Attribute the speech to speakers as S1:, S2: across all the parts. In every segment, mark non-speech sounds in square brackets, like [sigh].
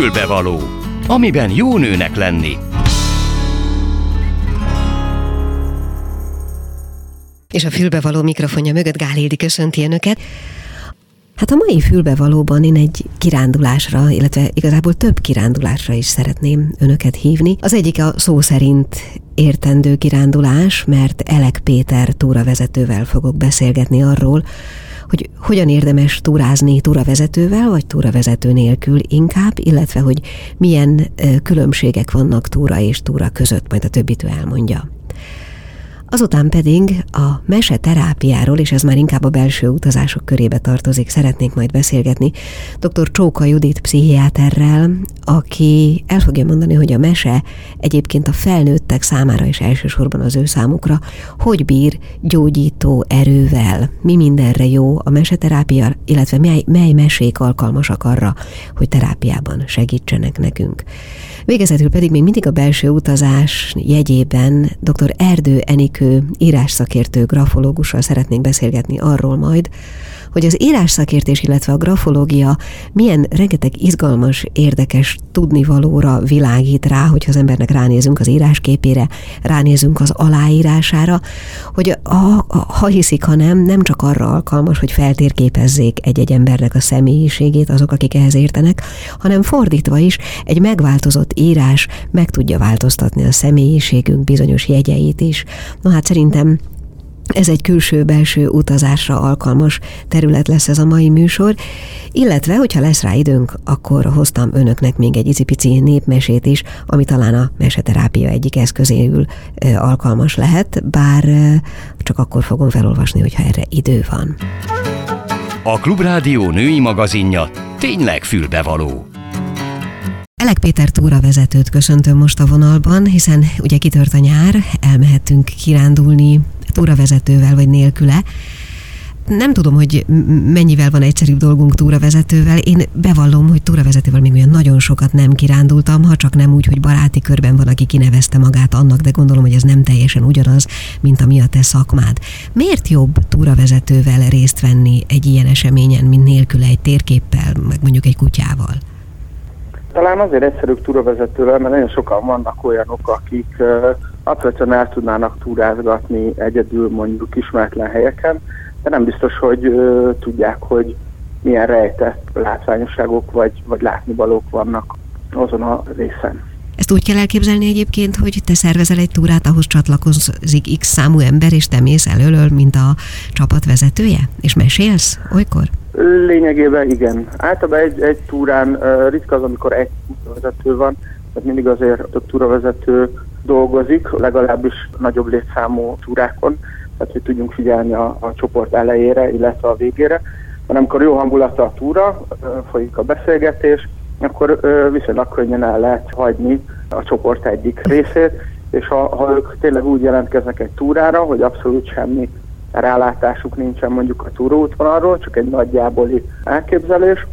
S1: Fülbevaló, amiben jó nőnek lenni.
S2: És a fülbevaló mikrofonja mögött Gál Hildi köszönti önöket. Hát a mai fülbevalóban én egy kirándulásra, illetve igazából több kirándulásra is szeretném önöket hívni. Az egyik a szó szerint értendő kirándulás, mert Elek Péter túravezetővel fogok beszélgetni arról, hogy hogyan érdemes túrázni túravezetővel, vagy túravezető nélkül inkább, illetve hogy milyen különbségek vannak túra és túra között, majd a többit ő elmondja. Azután pedig a mese terápiáról, és ez már inkább a belső utazások körébe tartozik, szeretnék majd beszélgetni dr. Csóka Judit pszichiáterrel, aki el fogja mondani, hogy a mese egyébként a felnőttek számára is elsősorban az ő számukra, hogy bír gyógyító erővel, mi mindenre jó a meseterápia, illetve mely, mely mesék alkalmasak arra, hogy terápiában segítsenek nekünk. Végezetül pedig még mindig a belső utazás jegyében dr. Erdő Enikő írásszakértő grafológussal szeretnénk beszélgetni arról majd, hogy az írásszakértés, illetve a grafológia milyen rengeteg izgalmas, érdekes tudnivalóra világít rá, hogyha az embernek ránézünk az írásképére, ránézünk az aláírására, hogy a, ha hiszik, ha nem, nem csak arra alkalmas, hogy feltérképezzék egy-egy embernek a személyiségét azok, akik ehhez értenek, hanem fordítva is egy megváltozott írás meg tudja változtatni a személyiségünk bizonyos jegyeit is. Na hát szerintem ez egy külső-belső utazásra alkalmas terület lesz ez a mai műsor, illetve, hogyha lesz rá időnk, akkor hoztam önöknek még egy icipici népmesét is, ami talán a meseterápia egyik eszközéül alkalmas lehet, bár csak akkor fogom felolvasni, hogyha erre idő van.
S1: A Klubrádió női magazinja tényleg fülbevaló.
S2: Elek Péter túravezetőt köszöntöm most a vonalban, hiszen ugye kitört a nyár, elmehettünk kirándulni túravezetővel vagy nélküle. Nem tudom, hogy mennyivel van egyszerűbb dolgunk túravezetővel. Én bevallom, hogy túravezetővel még olyan nagyon sokat nem kirándultam, ha csak nem úgy, hogy baráti körben van, aki kinevezte magát annak, de gondolom, hogy ez nem teljesen ugyanaz, mint ami a te szakmád. Miért jobb túravezetővel részt venni egy ilyen eseményen, mint nélküle egy térképpel, meg mondjuk egy kutyával?
S3: Talán azért egyszerűbb túravezetővel, mert nagyon sokan vannak olyanok, akik alapvetően el tudnának túrázgatni egyedül mondjuk ismeretlen helyeken, de nem biztos, hogy uh, tudják, hogy milyen rejtett látványosságok vagy, vagy látnivalók vannak azon a részen.
S2: Ezt úgy kell elképzelni egyébként, hogy te szervezel egy túrát, ahhoz csatlakozik x számú ember, és te mész előlől, mint a csapat vezetője? És mesélsz olykor?
S3: Lényegében igen. Általában egy, egy túrán ritka az, amikor egy vezető van, tehát mindig azért több túravezető dolgozik, legalábbis nagyobb létszámú túrákon, tehát hogy tudjunk figyelni a, a csoport elejére, illetve a végére. Hanem amikor jó hangulata a túra, folyik a beszélgetés, akkor viszonylag könnyen el lehet hagyni a csoport egyik részét, és ha, ha ők tényleg úgy jelentkeznek egy túrára, hogy abszolút semmi rálátásuk nincsen mondjuk a túróútvonalról, csak egy nagyjáboli elképzelés,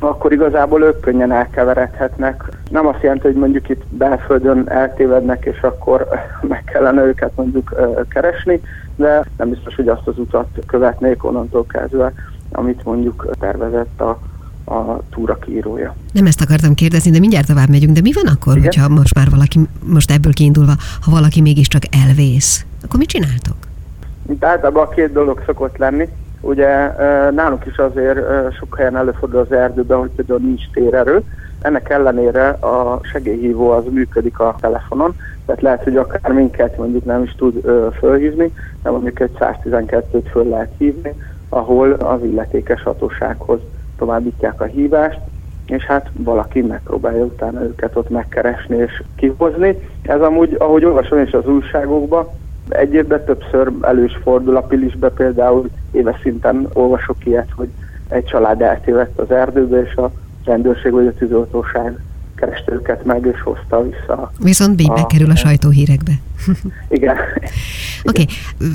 S3: akkor igazából ők könnyen elkeveredhetnek. Nem azt jelenti, hogy mondjuk itt belföldön eltévednek, és akkor [laughs] meg kellene őket mondjuk keresni, de nem biztos, hogy azt az utat követnék onnantól kezdve, amit mondjuk tervezett a, a túra kiírója.
S2: Nem ezt akartam kérdezni, de mindjárt tovább megyünk, de mi van akkor, Igen? hogyha most már valaki, most ebből kiindulva, ha valaki mégiscsak elvész, akkor mit csináltok?
S3: Mint általában a két dolog szokott lenni. Ugye nálunk is azért sok helyen előfordul az erdőben, hogy például nincs térerő. Ennek ellenére a segélyhívó az működik a telefonon, tehát lehet, hogy akár minket mondjuk nem is tud fölhívni, de mondjuk egy 112-t föl lehet hívni, ahol az illetékes hatósághoz továbbítják a hívást, és hát valaki megpróbálja utána őket ott megkeresni és kihozni. Ez amúgy, ahogy olvasom is az újságokban, egy évben többször elős fordul a Pilisbe, például éves szinten olvasok ilyet, hogy egy család eltévedt az erdőbe, és a rendőrség vagy a tűzoltóság kereste őket meg, és hozta vissza.
S2: Viszont így bekerül a sajtóhírekbe. [laughs]
S3: Igen. [laughs]
S2: Oké, okay.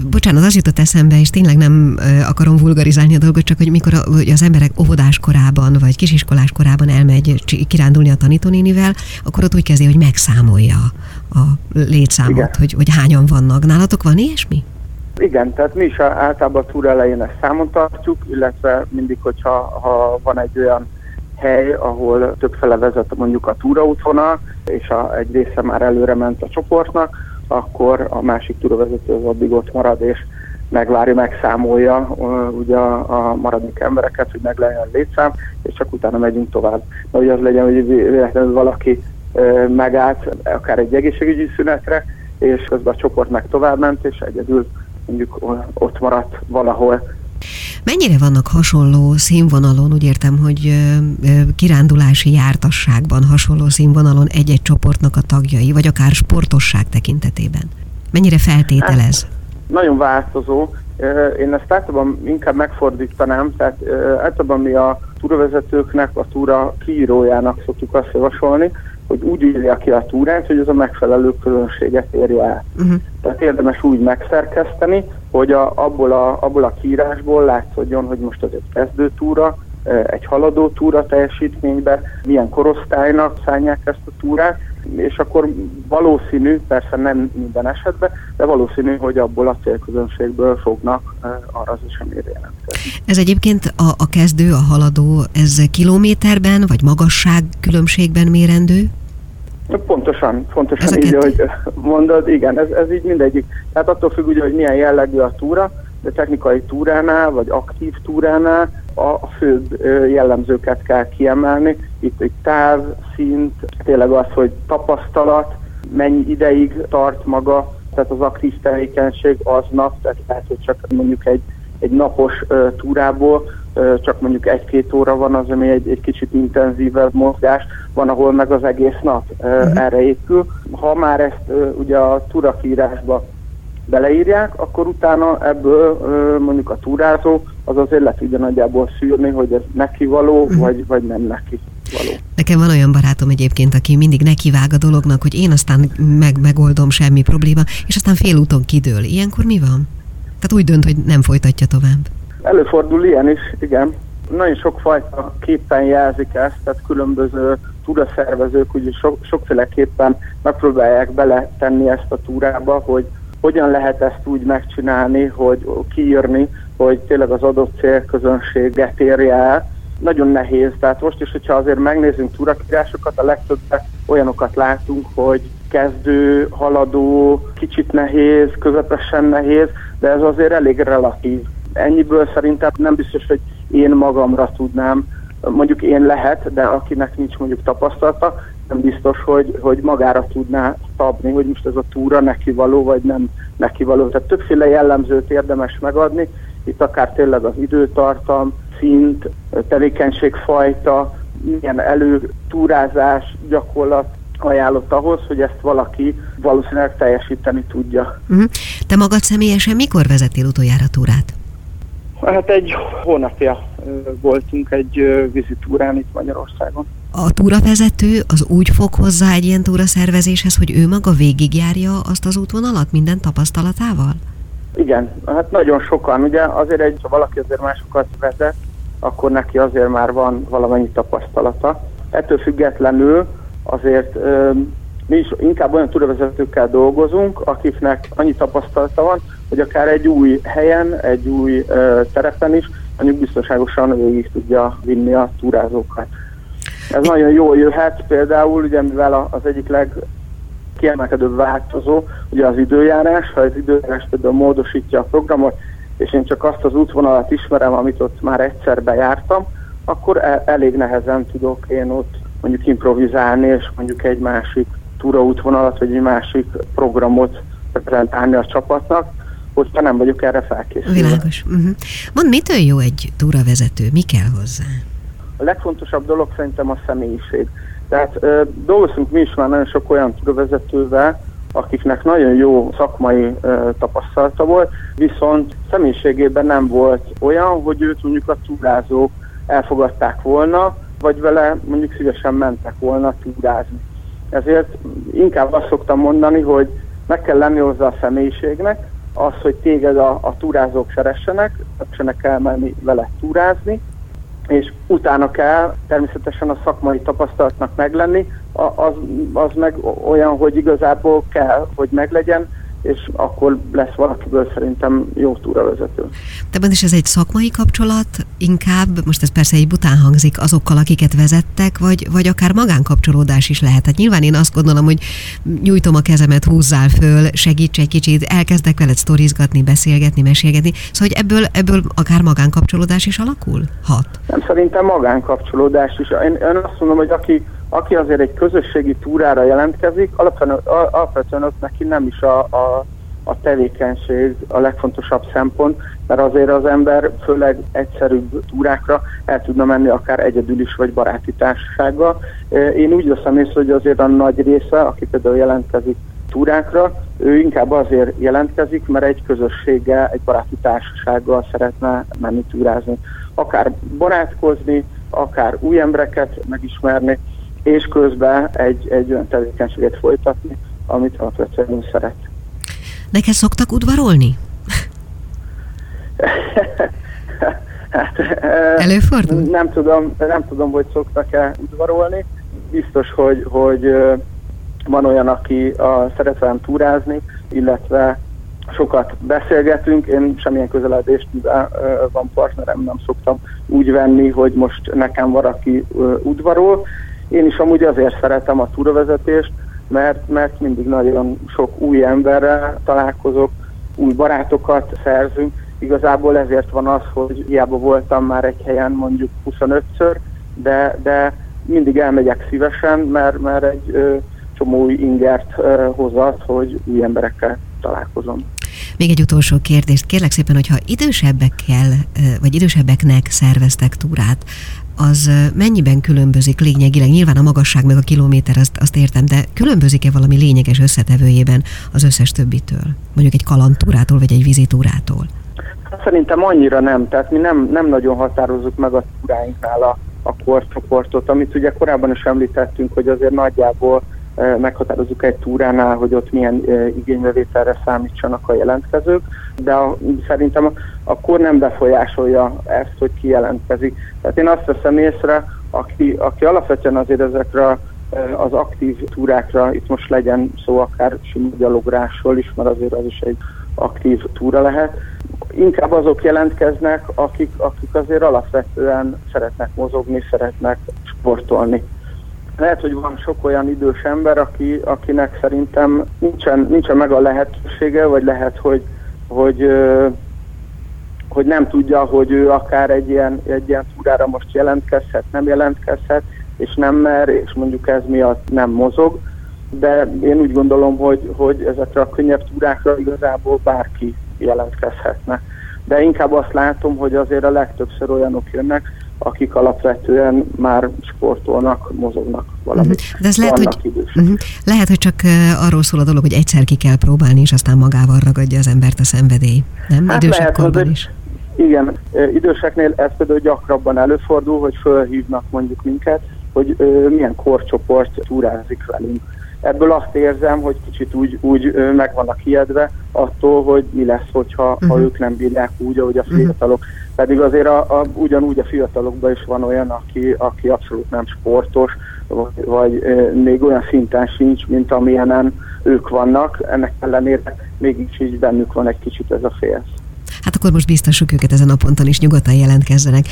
S2: bocsánat, az jutott eszembe, és tényleg nem akarom vulgarizálni a dolgot, csak hogy mikor hogy az emberek óvodás korában, vagy kisiskolás korában elmegy kirándulni a tanítónénivel, akkor ott úgy kezdi, hogy megszámolja a létszámot, hogy, hogy hányan vannak. Nálatok van ilyesmi?
S3: Igen, tehát mi is általában a túra elején ezt számon tartjuk, illetve mindig, hogyha ha van egy olyan hely, ahol többfele vezet mondjuk a túraútvonal, és a, egy része már előre ment a csoportnak, akkor a másik túravezető az addig ott marad, és megvárja, megszámolja uh, ugye a, a maradék embereket, hogy meg legyen a létszám, és csak utána megyünk tovább. De hogy az legyen, hogy véletlenül valaki uh, megállt akár egy egészségügyi szünetre, és közben a csoport meg tovább és egyedül mondjuk ott maradt valahol.
S2: Mennyire vannak hasonló színvonalon, úgy értem, hogy kirándulási jártasságban hasonló színvonalon egy-egy csoportnak a tagjai, vagy akár sportosság tekintetében? Mennyire feltételez? Hát,
S3: nagyon változó. Én ezt általában inkább megfordítanám, tehát általában mi a túravezetőknek, a túra kiírójának szoktuk azt javasolni, hogy úgy írja ki a túrát, hogy ez a megfelelő közönséget érje el. Uh-huh. Tehát érdemes úgy megszerkeszteni, hogy a, abból, a, abból a kiírásból látszódjon, hogy most ez egy kezdő túra, egy haladó túra teljesítménybe, milyen korosztálynak szállják ezt a túrát, és akkor valószínű, persze nem minden esetben, de valószínű, hogy abból a célközönségből fognak arra az eseményre jelentkezni.
S2: Ez egyébként a, a kezdő, a haladó, ez kilométerben vagy magasság különbségben mérendő?
S3: Pontosan, pontosan így, hogy mondod, igen, ez, ez így mindegyik. Tehát attól függ ugye, hogy milyen jellegű a túra, de technikai túránál, vagy aktív túránál a főbb jellemzőket kell kiemelni. Itt egy táv, szint, tényleg az, hogy tapasztalat, mennyi ideig tart maga, tehát az aktív tevékenység aznap, tehát lehet, hogy csak mondjuk egy, egy napos túrából csak mondjuk egy-két óra van az, ami egy, egy kicsit intenzívebb mozgás, van, ahol meg az egész nap uh, uh-huh. erre épül. Ha már ezt ugye a túrakírásba beleírják, akkor utána ebből mondjuk a túrázó az azért le tudja nagyjából szűrni, hogy ez neki való, uh-huh. vagy, vagy nem neki való.
S2: Nekem van olyan barátom egyébként, aki mindig nekivág a dolognak, hogy én aztán meg, megoldom semmi probléma, és aztán félúton kidől. Ilyenkor mi van? Tehát úgy dönt, hogy nem folytatja tovább.
S3: Előfordul ilyen is, igen. Nagyon sokfajta képen jelzik ezt, tehát különböző túraszervezők ugye sok, sokféleképpen megpróbálják beletenni ezt a túrába, hogy hogyan lehet ezt úgy megcsinálni, hogy kiírni, hogy tényleg az adott célközönséget érje el. Nagyon nehéz, tehát most is, hogyha azért megnézzünk túrakírásokat, a legtöbbet olyanokat látunk, hogy kezdő, haladó, kicsit nehéz, közepesen nehéz, de ez azért elég relatív. Ennyiből szerintem nem biztos, hogy én magamra tudnám, mondjuk én lehet, de akinek nincs mondjuk tapasztalata, nem biztos, hogy, hogy magára tudná szabni, hogy most ez a túra neki való, vagy nem neki való. Tehát többféle jellemzőt érdemes megadni, itt akár tényleg az időtartam, szint, tevékenységfajta, milyen előtúrázás gyakorlat ajánlott ahhoz, hogy ezt valaki valószínűleg teljesíteni tudja.
S2: Uh-huh. Te magad személyesen mikor vezettél utoljára túrát?
S3: Hát egy hónapja voltunk egy vizitúrán itt Magyarországon.
S2: A túravezető az úgy fog hozzá egy ilyen túra szervezéshez, hogy ő maga végigjárja azt az útvonalat minden tapasztalatával?
S3: Igen, hát nagyon sokan. Ugye azért egy, ha valaki azért másokat vezet, akkor neki azért már van valamennyi tapasztalata. Ettől függetlenül azért mi is inkább olyan túravezetőkkel dolgozunk, akiknek annyi tapasztalata van, hogy akár egy új helyen, egy új ö, terepen is mondjuk biztonságosan végig tudja vinni a túrázókat. Ez nagyon jól jöhet, például ugye mivel az egyik leg kiemelkedőbb változó, ugye az időjárás, ha az időjárás például módosítja a programot, és én csak azt az útvonalat ismerem, amit ott már egyszer bejártam, akkor el, elég nehezen tudok én ott mondjuk improvizálni, és mondjuk egy másik túraútvonalat, vagy egy másik programot prezentálni a csapatnak, hogyha nem vagyok erre felkészülve.
S2: Világos. Uh-huh. Mond, mitől jó egy túravezető? Mi kell hozzá?
S3: A legfontosabb dolog szerintem a személyiség. Tehát ö, dolgozunk mi is már nagyon sok olyan túravezetővel, akiknek nagyon jó szakmai ö, tapasztalata volt, viszont személyiségében nem volt olyan, hogy őt mondjuk a túrázók elfogadták volna, vagy vele mondjuk szívesen mentek volna túrázni. Ezért inkább azt szoktam mondani, hogy meg kell lenni hozzá a személyiségnek, az, hogy téged a, a túrázók szeressenek, szeressenek elmenni vele túrázni, és utána kell természetesen a szakmai tapasztalatnak meglenni, az, az meg olyan, hogy igazából kell, hogy meglegyen, és akkor lesz valakiből szerintem jó túravezető.
S2: De is ez egy szakmai kapcsolat inkább, most ez persze egy bután hangzik azokkal, akiket vezettek, vagy, vagy akár magánkapcsolódás is lehet. Hát nyilván én azt gondolom, hogy nyújtom a kezemet, húzzál föl, segíts egy kicsit, elkezdek veled sztorizgatni, beszélgetni, mesélgetni. Szóval hogy ebből, ebből akár magánkapcsolódás is alakul? Hat.
S3: Nem, szerintem magánkapcsolódás is. Én, én azt mondom, hogy aki, aki azért egy közösségi túrára jelentkezik, alapvetően, alapvetően ott neki nem is a, a, a tevékenység a legfontosabb szempont, mert azért az ember főleg egyszerűbb túrákra el tudna menni akár egyedül is, vagy baráti társasággal. Én úgy veszem észre, hogy azért a nagy része, aki például jelentkezik túrákra, ő inkább azért jelentkezik, mert egy közösséggel, egy baráti társasággal szeretne menni túrázni. Akár barátkozni, akár új embereket megismerni, és közben egy, egy olyan tevékenységet folytatni, amit alapvetően szeret.
S2: Neked szoktak udvarolni? hát, Előfordul?
S3: Nem tudom, nem tudom, hogy szoktak-e udvarolni. Biztos, hogy, hogy van olyan, aki a, szeret velem túrázni, illetve sokat beszélgetünk, én semmilyen közeledést, mivel van partnerem, nem szoktam úgy venni, hogy most nekem valaki udvarol. Én is amúgy azért szeretem a túravezetést, mert, mert mindig nagyon sok új emberrel találkozok, új barátokat szerzünk. Igazából ezért van az, hogy hiába voltam már egy helyen mondjuk 25-ször, de, de mindig elmegyek szívesen, mert, mert egy ö, csomó új ingert ö, hoz az, hogy új emberekkel találkozom.
S2: Még egy utolsó kérdést. Kérlek szépen, hogyha idősebbekkel, vagy idősebbeknek szerveztek túrát, az mennyiben különbözik lényegileg? Nyilván a magasság meg a kilométer, azt, azt értem, de különbözik-e valami lényeges összetevőjében az összes többitől? Mondjuk egy kalantúrától, vagy egy vizitúrától?
S3: Szerintem annyira nem, tehát mi nem, nem nagyon határozzuk meg a túráinknál a, a korcsoportot, amit ugye korábban is említettünk, hogy azért nagyjából meghatározzuk egy túránál, hogy ott milyen igénybevételre számítsanak a jelentkezők, de a, szerintem a, a kor nem befolyásolja ezt, hogy ki jelentkezik. Tehát én azt veszem észre, aki, aki alapvetően azért ezekre az aktív túrákra, itt most legyen szó akár sima gyalográsról is, mert azért az is egy aktív túra lehet. Inkább azok jelentkeznek, akik, akik azért alapvetően szeretnek mozogni, szeretnek sportolni lehet, hogy van sok olyan idős ember, aki, akinek szerintem nincsen, nincsen meg a lehetősége, vagy lehet, hogy, hogy, hogy nem tudja, hogy ő akár egy ilyen, egy ilyen túrára most jelentkezhet, nem jelentkezhet, és nem mer, és mondjuk ez miatt nem mozog. De én úgy gondolom, hogy, hogy ezekre a könnyebb túrákra igazából bárki jelentkezhetne. De inkább azt látom, hogy azért a legtöbbször olyanok jönnek, akik alapvetően már sportolnak, mozognak valamit.
S2: Uh-huh. De ez lehet, hogy, uh-huh. lehet, hogy csak arról szól a dolog, hogy egyszer ki kell próbálni, és aztán magával ragadja az embert a szenvedély. Nem? Hát Idősebb lehet, korban is.
S3: Igen, időseknél ez például gyakrabban előfordul, hogy fölhívnak mondjuk minket, hogy ö, milyen korcsoport túrázik velünk. Ebből azt érzem, hogy kicsit úgy, úgy meg vannak hiedve attól, hogy mi lesz, hogyha uh-huh. ha ők nem bírják úgy, ahogy a fiatalok. Uh-huh pedig azért a, a, ugyanúgy a fiatalokban is van olyan, aki, aki abszolút nem sportos, vagy, vagy még olyan szinten sincs, mint amilyenen ők vannak. Ennek ellenére mégis így bennük van egy kicsit ez a félsz.
S2: Hát akkor most biztosuk őket ezen a ponton is, nyugodtan jelentkezzenek.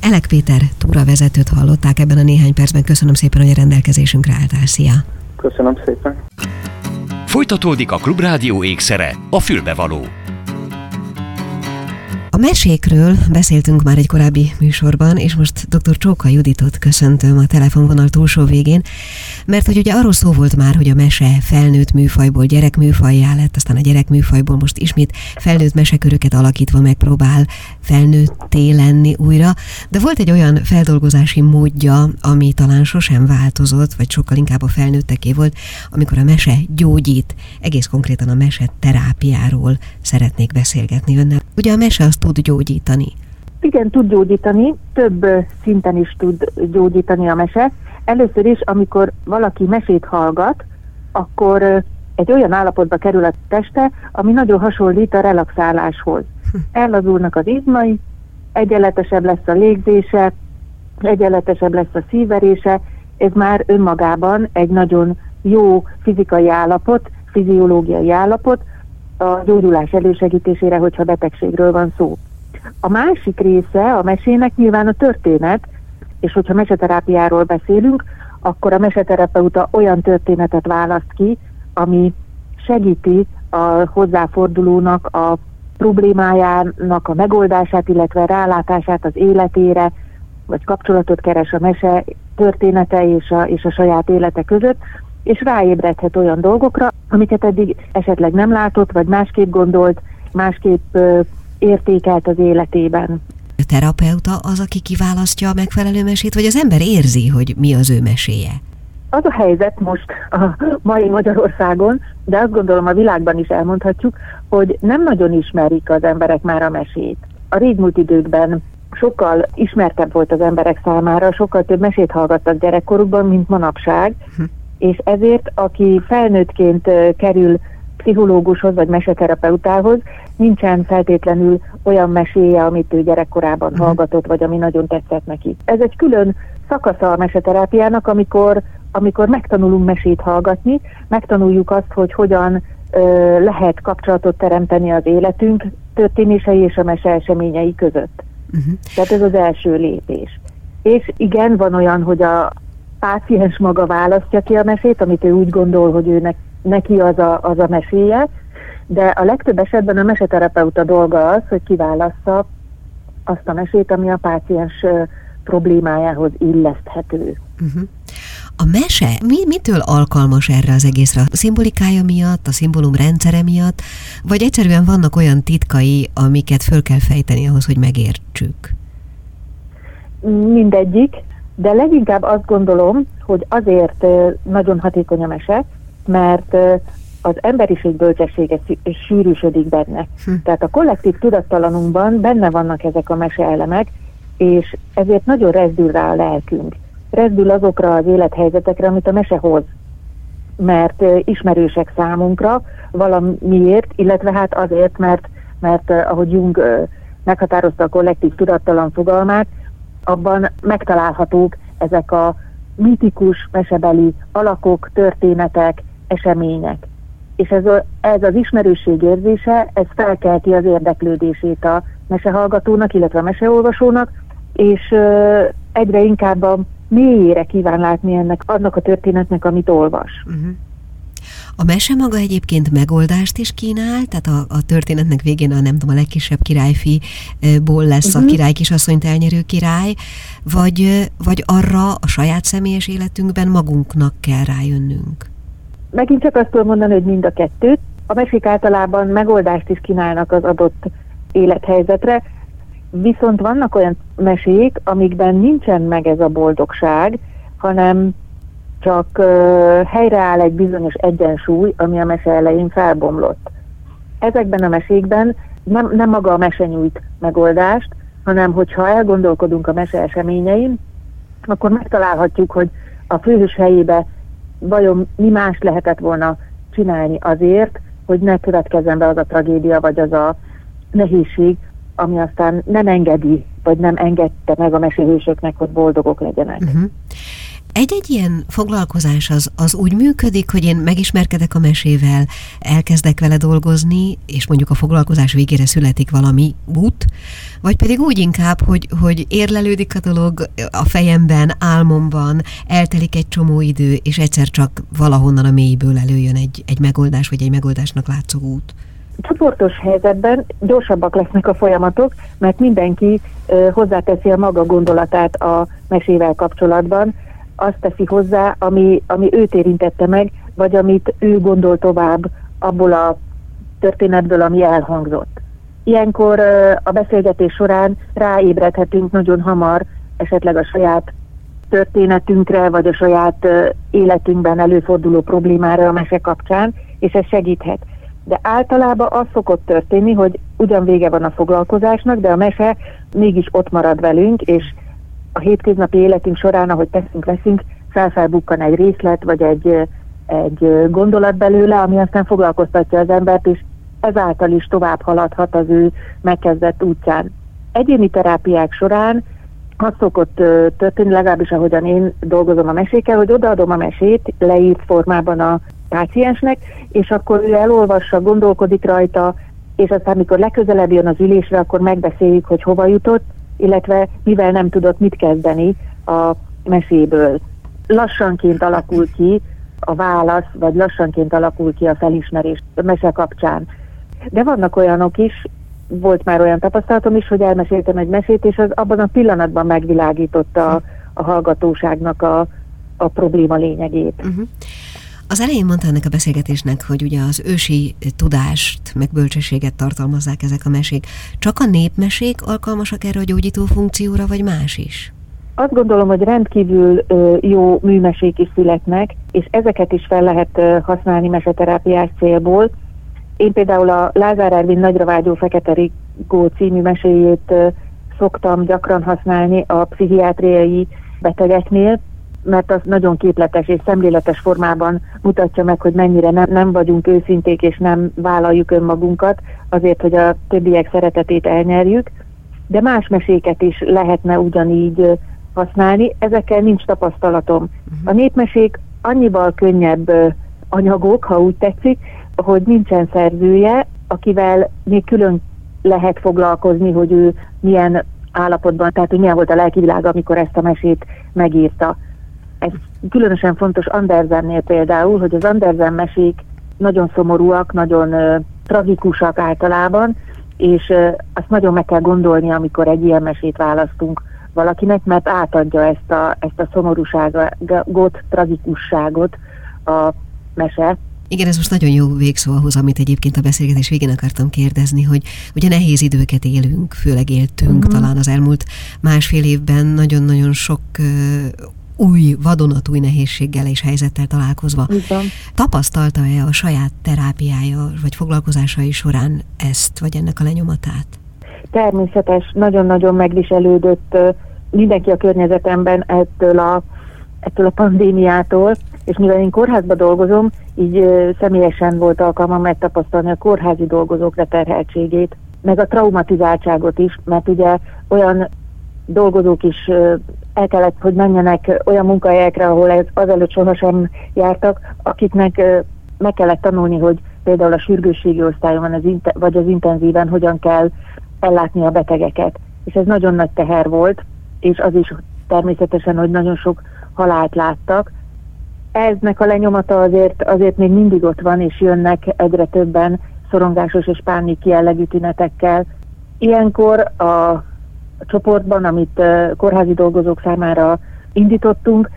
S2: Elek Péter túravezetőt hallották ebben a néhány percben. Köszönöm szépen, hogy a rendelkezésünkre álltál. Szia!
S3: Köszönöm szépen!
S1: Folytatódik a Klubrádió ékszere, a fülbevaló.
S2: A mesékről beszéltünk már egy korábbi műsorban, és most dr. Csóka Juditot köszöntöm a telefonvonal túlsó végén, mert hogy ugye arról szó volt már, hogy a mese felnőtt műfajból gyerekműfajjá lett, aztán a gyerekműfajból most ismét felnőtt meseköröket alakítva megpróbál felnőtté lenni újra, de volt egy olyan feldolgozási módja, ami talán sosem változott, vagy sokkal inkább a felnőtteké volt, amikor a mese gyógyít, egész konkrétan a mese terápiáról szeretnék beszélgetni önnel. Ugye a mese azt tud gyógyítani?
S4: Igen, tud gyógyítani, több szinten is tud gyógyítani a mese. Először is, amikor valaki mesét hallgat, akkor egy olyan állapotba kerül a teste, ami nagyon hasonlít a relaxáláshoz. Hm. Ellazulnak az izmai, egyenletesebb lesz a légzése, egyenletesebb lesz a szíverése, ez már önmagában egy nagyon jó fizikai állapot, fiziológiai állapot, a gyógyulás elősegítésére, hogyha betegségről van szó. A másik része a mesének nyilván a történet, és hogyha meseterápiáról beszélünk, akkor a meseterapeuta olyan történetet választ ki, ami segíti a hozzáfordulónak a problémájának a megoldását, illetve rálátását az életére, vagy kapcsolatot keres a mese története és a, és a saját élete között, és ráébredhet olyan dolgokra, amiket eddig esetleg nem látott, vagy másképp gondolt, másképp értékelt az életében.
S2: A terapeuta az, aki kiválasztja a megfelelő mesét, vagy az ember érzi, hogy mi az ő meséje?
S4: Az a helyzet most a mai Magyarországon, de azt gondolom a világban is elmondhatjuk, hogy nem nagyon ismerik az emberek már a mesét. A régmúlt időkben sokkal ismertebb volt az emberek számára, sokkal több mesét hallgattak gyerekkorukban, mint manapság, hm. És ezért aki felnőttként kerül pszichológushoz vagy meseterapeutához, nincsen feltétlenül olyan meséje, amit ő gyerekkorában hm. hallgatott, vagy ami nagyon tetszett neki. Ez egy külön szakasza a meseterápiának, amikor, amikor megtanulunk mesét hallgatni, megtanuljuk azt, hogy hogyan ö, lehet kapcsolatot teremteni az életünk történései és a mese eseményei között. Uh-huh. Tehát ez az első lépés. És igen, van olyan, hogy a páciens maga választja ki a mesét, amit ő úgy gondol, hogy ő neki az a, az a meséje, de a legtöbb esetben a meseterapeuta dolga az, hogy kiválassza azt a mesét, ami a páciens problémájához illeszthető. Uh-huh.
S2: A mese mi, mitől alkalmas erre az egészre? A szimbolikája miatt, a szimbólum rendszere miatt, vagy egyszerűen vannak olyan titkai, amiket föl kell fejteni ahhoz, hogy megértsük?
S4: Mindegyik, de leginkább azt gondolom, hogy azért nagyon hatékony a mese, mert az emberiség bölcsessége sűrűsödik benne. Hm. Tehát a kollektív tudattalanunkban benne vannak ezek a mese elemek, és ezért nagyon rezdül rá a lelkünk. Rezdül azokra az élethelyzetekre, amit a mese hoz, mert ismerősek számunkra valamiért, illetve hát azért, mert, mert ahogy Jung meghatározta a kollektív tudattalan fogalmát, abban megtalálhatók ezek a mitikus, mesebeli alakok, történetek, események. És ez, a, ez az ismerőség érzése, ez felkelti az érdeklődését a mesehallgatónak, illetve a meseolvasónak, és egyre inkább a mélyére kíván látni ennek, annak a történetnek, amit olvas. Uh-huh.
S2: A mese maga egyébként megoldást is kínál, tehát a, a történetnek végén a nem tudom, a legkisebb királyfiból lesz uh-huh. a mhm. király kisasszonyt elnyerő király, vagy, vagy arra a saját személyes életünkben magunknak kell rájönnünk?
S4: Megint csak azt tudom mondani, hogy mind a kettőt. A mesék általában megoldást is kínálnak az adott élethelyzetre, Viszont vannak olyan mesék, amikben nincsen meg ez a boldogság, hanem csak helyreáll egy bizonyos egyensúly, ami a mese elején felbomlott. Ezekben a mesékben nem, nem maga a mese nyújt megoldást, hanem hogyha elgondolkodunk a mese eseményein, akkor megtalálhatjuk, hogy a főhős helyébe vajon mi más lehetett volna csinálni azért, hogy ne következzen be az a tragédia, vagy az a nehézség, ami aztán nem engedi, vagy nem engedte meg a mesélősöknek, hogy boldogok legyenek. Uh-huh.
S2: Egy-egy ilyen foglalkozás az, az úgy működik, hogy én megismerkedek a mesével, elkezdek vele dolgozni, és mondjuk a foglalkozás végére születik valami út, vagy pedig úgy inkább, hogy, hogy érlelődik a dolog a fejemben, álmomban, eltelik egy csomó idő, és egyszer csak valahonnan a mélyből előjön egy, egy megoldás, vagy egy megoldásnak látszó út.
S4: Csoportos helyzetben gyorsabbak lesznek a folyamatok, mert mindenki ö, hozzáteszi a maga gondolatát a mesével kapcsolatban, azt teszi hozzá, ami, ami őt érintette meg, vagy amit ő gondol tovább abból a történetből, ami elhangzott. Ilyenkor a beszélgetés során ráébredhetünk nagyon hamar esetleg a saját történetünkre, vagy a saját életünkben előforduló problémára a mese kapcsán, és ez segíthet de általában az szokott történni, hogy ugyan vége van a foglalkozásnak, de a mese mégis ott marad velünk, és a hétköznapi életünk során, ahogy teszünk, leszünk, felfelbukkan egy részlet, vagy egy, egy gondolat belőle, ami aztán foglalkoztatja az embert, és ezáltal is tovább haladhat az ő megkezdett útján. Egyéni terápiák során az szokott történni, legalábbis ahogyan én dolgozom a mesékkel, hogy odaadom a mesét leírt formában a páciensnek, és akkor ő elolvassa, gondolkodik rajta, és aztán, mikor legközelebb jön az ülésre, akkor megbeszéljük, hogy hova jutott, illetve mivel nem tudott mit kezdeni a meséből. Lassanként alakul ki a válasz, vagy lassanként alakul ki a felismerés a mese kapcsán. De vannak olyanok is, volt már olyan tapasztalatom is, hogy elmeséltem egy mesét, és az abban a pillanatban megvilágította a, a hallgatóságnak a, a probléma lényegét. Uh-huh.
S2: Az elején mondta ennek a beszélgetésnek, hogy ugye az ősi tudást, meg bölcsességet tartalmazzák ezek a mesék. Csak a népmesék alkalmasak erre a gyógyító funkcióra, vagy más is?
S4: Azt gondolom, hogy rendkívül jó műmesék is születnek, és ezeket is fel lehet használni meseterápiás célból. Én például a Lázár Ervin Nagyra vágyó Fekete Rigó című meséjét szoktam gyakran használni a pszichiátriai betegeknél, mert az nagyon képletes és szemléletes formában mutatja meg, hogy mennyire nem, nem vagyunk őszinték és nem vállaljuk önmagunkat azért, hogy a többiek szeretetét elnyerjük, de más meséket is lehetne ugyanígy használni, ezekkel nincs tapasztalatom. Uh-huh. A népmesék annyival könnyebb anyagok, ha úgy tetszik, hogy nincsen szerzője, akivel még külön lehet foglalkozni, hogy ő milyen állapotban, tehát hogy milyen volt a lelkivilága, amikor ezt a mesét megírta. Különösen fontos Andersennél például, hogy az Andersen mesék nagyon szomorúak, nagyon uh, tragikusak általában, és uh, azt nagyon meg kell gondolni, amikor egy ilyen mesét választunk valakinek, mert átadja ezt a, ezt a szomorúságot, tragikusságot a mese,
S2: igen, ez most nagyon jó végszó ahhoz, amit egyébként a beszélgetés végén akartam kérdezni, hogy ugye nehéz időket élünk, főleg éltünk, uh-huh. talán az elmúlt másfél évben nagyon-nagyon sok uh, új, vadonatúj nehézséggel és helyzettel találkozva.
S4: Igen.
S2: Tapasztalta-e a saját terápiája vagy foglalkozásai során ezt, vagy ennek a lenyomatát?
S4: Természetes, nagyon-nagyon megviselődött mindenki a környezetemben ettől a, ettől a pandémiától, és mivel én kórházban dolgozom, így személyesen volt alkalmam megtapasztalni a kórházi dolgozók leterheltségét, meg a traumatizáltságot is, mert ugye olyan dolgozók is el kellett, hogy menjenek olyan munkahelyekre, ahol ez azelőtt sohasem jártak, akiknek meg kellett tanulni, hogy például a sürgősségi osztályon az vagy az intenzíven hogyan kell ellátni a betegeket. És ez nagyon nagy teher volt, és az is természetesen, hogy nagyon sok halált láttak, eznek a lenyomata azért, azért még mindig ott van, és jönnek egyre többen szorongásos és pánik jellegű tünetekkel. Ilyenkor a csoportban, amit kórházi dolgozók számára indítottunk,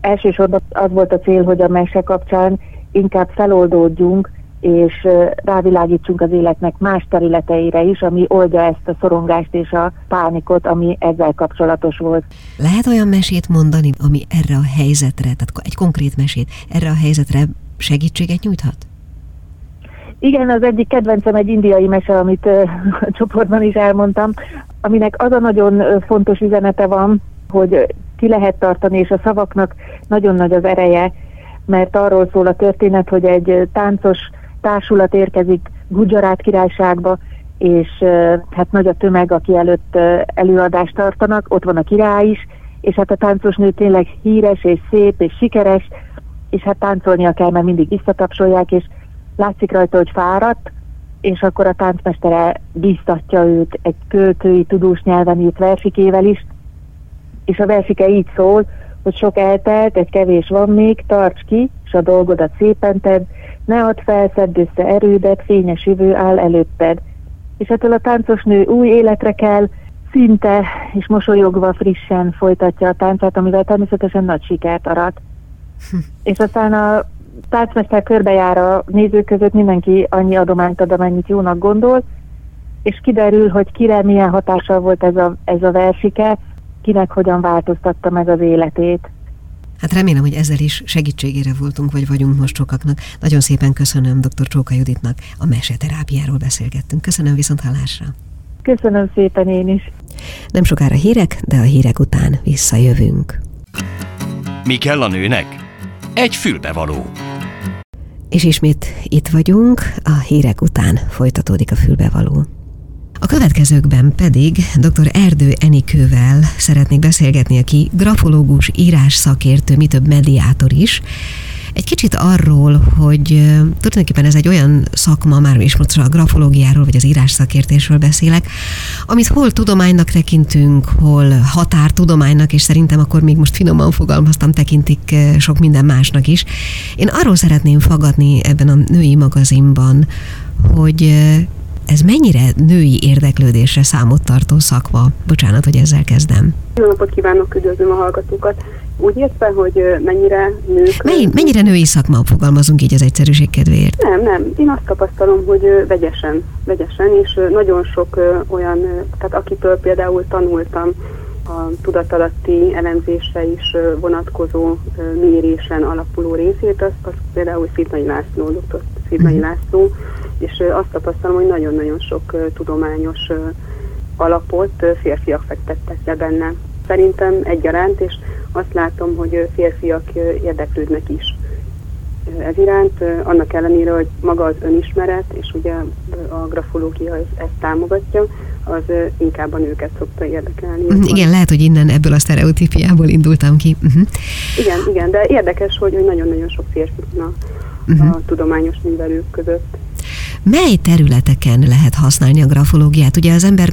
S4: elsősorban az volt a cél, hogy a mese kapcsán inkább feloldódjunk, és rávilágítsunk az életnek más területeire is, ami oldja ezt a szorongást és a pánikot, ami ezzel kapcsolatos volt.
S2: Lehet olyan mesét mondani, ami erre a helyzetre, tehát egy konkrét mesét, erre a helyzetre segítséget nyújthat?
S4: Igen, az egyik kedvencem egy indiai mese, amit [laughs] a csoportban is elmondtam, aminek az a nagyon fontos üzenete van, hogy ki lehet tartani, és a szavaknak nagyon nagy az ereje, mert arról szól a történet, hogy egy táncos társulat érkezik Gujarat királyságba, és hát nagy a tömeg, aki előtt előadást tartanak, ott van a király is, és hát a táncos nő tényleg híres és szép és sikeres, és hát táncolnia kell, mert mindig visszatapsolják, és látszik rajta, hogy fáradt, és akkor a táncmestere biztatja őt egy költői, tudós nyelven írt versikével is, és a versike így szól, hogy sok eltelt, egy kevés van még, tarts ki, és a dolgodat szépen tedd, ne add fel, szedd össze erődet, fényes jövő áll előtted. És ettől a táncos nő új életre kell, szinte és mosolyogva frissen folytatja a táncát, amivel természetesen nagy sikert arat. [laughs] És aztán a táncmester körbejár a nézők között, mindenki annyi adományt ad, amennyit jónak gondol, és kiderül, hogy kire milyen hatással volt ez a, ez a versike, kinek hogyan változtatta meg az életét.
S2: Hát remélem, hogy ezzel is segítségére voltunk, vagy vagyunk most sokaknak. Nagyon szépen köszönöm dr. Csóka Juditnak, a meseterápiáról beszélgettünk. Köszönöm viszont hallásra.
S4: Köszönöm szépen én is.
S2: Nem sokára hírek, de a hírek után visszajövünk.
S1: Mi kell a nőnek? Egy fülbevaló.
S2: És ismét itt vagyunk, a hírek után folytatódik a fülbevaló. A következőkben pedig dr. Erdő Enikővel szeretnék beszélgetni, aki grafológus, írás szakértő, mi több mediátor is, egy kicsit arról, hogy tulajdonképpen ez egy olyan szakma, már is most a grafológiáról vagy az írás szakértésről beszélek, amit hol tudománynak tekintünk, hol határtudománynak, és szerintem akkor még most finoman fogalmaztam, tekintik sok minden másnak is. Én arról szeretném fogadni ebben a női magazinban, hogy ez mennyire női érdeklődésre számot tartó szakma? Bocsánat, hogy ezzel kezdem.
S5: Jó napot kívánok, üdvözlöm a hallgatókat. Úgy értve, hogy mennyire nők...
S2: Mely, mennyire női szakma, fogalmazunk így az egyszerűség kedvéért?
S5: Nem, nem. Én azt tapasztalom, hogy vegyesen, vegyesen, és nagyon sok olyan, tehát akitől például tanultam, a tudatalatti elemzésre is vonatkozó mérésen alapuló részét, az, az például Szirnai László, dr. Szirnai uh-huh. László, és azt tapasztalom, hogy nagyon-nagyon sok tudományos alapot férfiak fektettek le benne. Szerintem egyaránt, és azt látom, hogy férfiak érdeklődnek is ez iránt, annak ellenére, hogy maga az önismeret, és ugye a grafológia ezt, ezt támogatja, az inkább a nőket szokta érdekelni.
S2: Uh, igen, lehet, hogy innen ebből a sztereotípiából indultam ki. Uh-huh.
S5: Igen, igen, de érdekes, hogy nagyon-nagyon sok férfi van a, uh-huh. a tudományos művelők között.
S2: Mely területeken lehet használni a grafológiát? Ugye az ember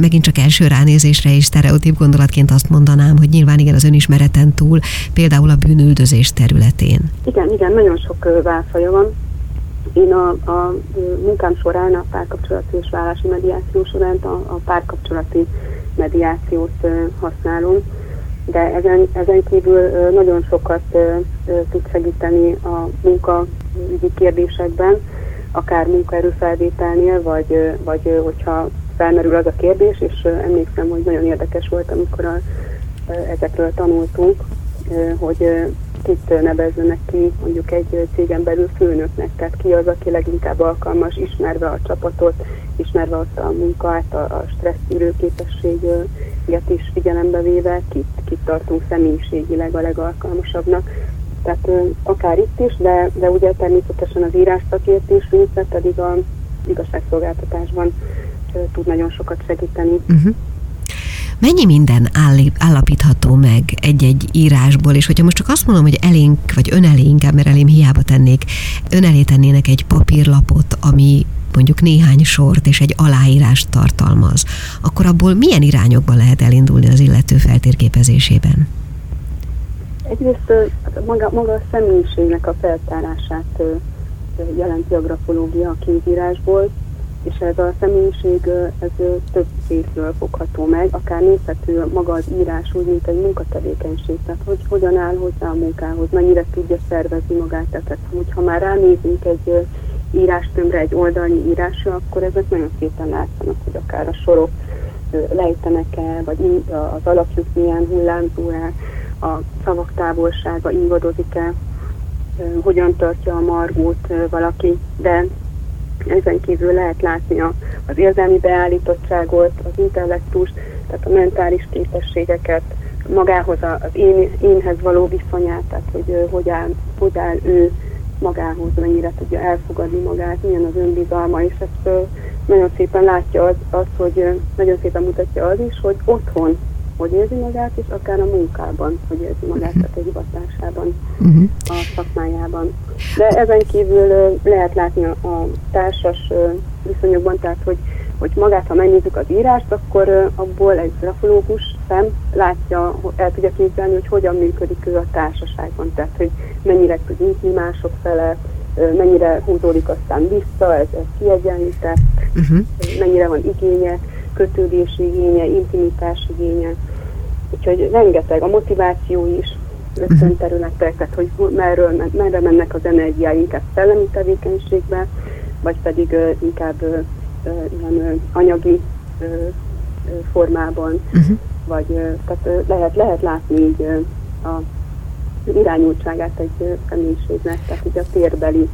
S2: megint csak első ránézésre és sztereotíp gondolatként azt mondanám, hogy nyilván igen az önismereten túl, például a bűnüldözés területén.
S5: Igen, igen, nagyon sok válfaja van. Én a, a munkám során, a párkapcsolati és vállási mediáció során a, a párkapcsolati mediációt használom, de ezen, ezen kívül nagyon sokat tud segíteni a munkaügyi kérdésekben, akár munkaerőfelvételnél, vagy, vagy hogyha felmerül az a kérdés, és emlékszem, hogy nagyon érdekes volt, amikor a, ezekről tanultunk, hogy kit nevezzenek ki mondjuk egy cégen belül főnöknek, tehát ki az, aki leginkább alkalmas, ismerve a csapatot, ismerve azt a munkát, a, a stressz képességet is figyelembe véve, kit, kit tartunk személyiségileg a legalkalmasabbnak. Tehát akár itt is, de, de ugye természetesen az írás szakértésünk, pedig a igazságszolgáltatásban tud nagyon sokat segíteni. Uh-huh.
S2: Mennyi minden állapítható meg egy-egy írásból, és hogyha most csak azt mondom, hogy elénk, vagy ön elé inkább, mert elém hiába tennék, ön elé tennének egy papírlapot, ami mondjuk néhány sort és egy aláírást tartalmaz, akkor abból milyen irányokban lehet elindulni az illető feltérképezésében?
S5: Egyrészt maga, maga a személyiségnek a feltárását jelenti a grafológia a képírásból, és ez a személyiség ez több részről fogható meg, akár nézhető maga az írás úgy, mint egy munkatevékenység, tehát hogy hogyan áll hozzá a munkához, mennyire tudja szervezni magát, tehát hogyha már ránézünk egy írástömbre, egy oldalnyi írásra, akkor ezek nagyon szépen látszanak, hogy akár a sorok lejtenek-e, vagy az alakjuk milyen hullámzó-e, a szavak távolsága ingadozik-e, hogyan tartja a margót valaki, de ezen kívül lehet látni a, az érzelmi beállítottságot, az intellektust, tehát a mentális képességeket, magához az én, énhez való viszonyát, tehát hogy hogy áll, hogy áll ő magához, mennyire tudja elfogadni magát, milyen az önbizalma, és ezt nagyon szépen látja az, az, hogy nagyon szépen mutatja az is, hogy otthon hogy érzi magát, és akár a munkában, hogy érzi magát, tehát a hivatásában, uh-huh. a szakmájában. De ezen kívül lehet látni a, a társas viszonyokban, tehát hogy, hogy magát, ha megnézzük az írást, akkor abból egy grafológus szem látja, el tudja képzelni, hogy hogyan működik ő a társaságban, tehát hogy mennyire tud nyitni mások fele, mennyire húzódik aztán vissza, ez, ez kiegyenlített, uh-huh. mennyire van igénye, kötődési igénye, intimitás igénye. Úgyhogy rengeteg, a motiváció is ösztönterületek, tehát hogy merről, merre mennek az energiái, inkább szellemi tevékenységbe, vagy pedig uh, inkább uh, ilyen uh, anyagi uh, formában, uh-huh. vagy uh, tehát uh, lehet, lehet látni így uh, a irányultságát egy uh, személyiségnek, tehát így a térbeli